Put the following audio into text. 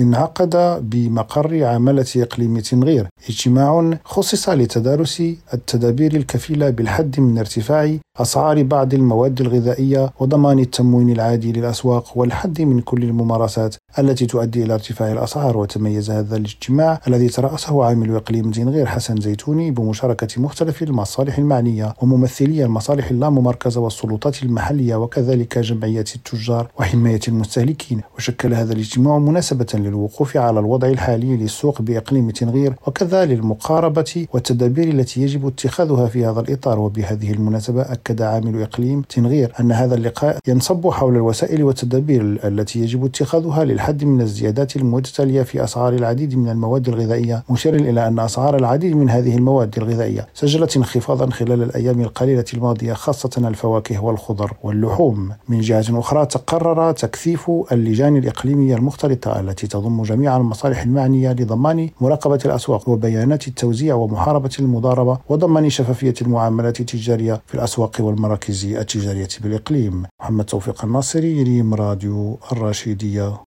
انعقد بمقر عمالة إقليم تنغير اجتماع خصص لتدارس التدابير الكفيلة بالحد من ارتفاع أسعار بعض المواد الغذائية وضمان التموين العادي للأسواق والحد من كل الممارسات التي تؤدي إلى ارتفاع الأسعار وتميز هذا الاجتماع الذي ترأسه عامل إقليم زنغير حسن زيتوني بمشاركة مختلف المصالح المعنية وممثلي المصالح اللاممركزة والسلطات المحلية وكذلك جمعية التجار وحماية المستهلكين. وشكل هذا الاجتماع مناسبة للوقوف على الوضع الحالي للسوق بإقليم تنغير وكذا للمقاربة والتدابير التي يجب اتخاذها في هذا الإطار. وبهذه المناسبة أكد عامل إقليم تنغير أن هذا اللقاء ينصب حول الوسائل والتدابير التي يجب اتخاذها للحد من الزيادات المتتالية في أسعار العديد من المواد الغذائية. مشيرا إلى أن أسعار العديد من هذه المواد الغذائية سجلت انخفاضا خلال الأيام القليلة الماضية خاصة الفواكه والخضر واللحوم. من جهة أخرى تقرر تكثيف اللجان الإقليمية المختلطة التي تضم جميع المصالح المعنية لضمان مراقبة الأسواق وبيانات التوزيع ومحاربة المضاربة وضمان شفافية المعاملات التجارية في الأسواق. والمراكز التجارية بالإقليم. محمد توفيق الناصري ريم راديو الراشدية.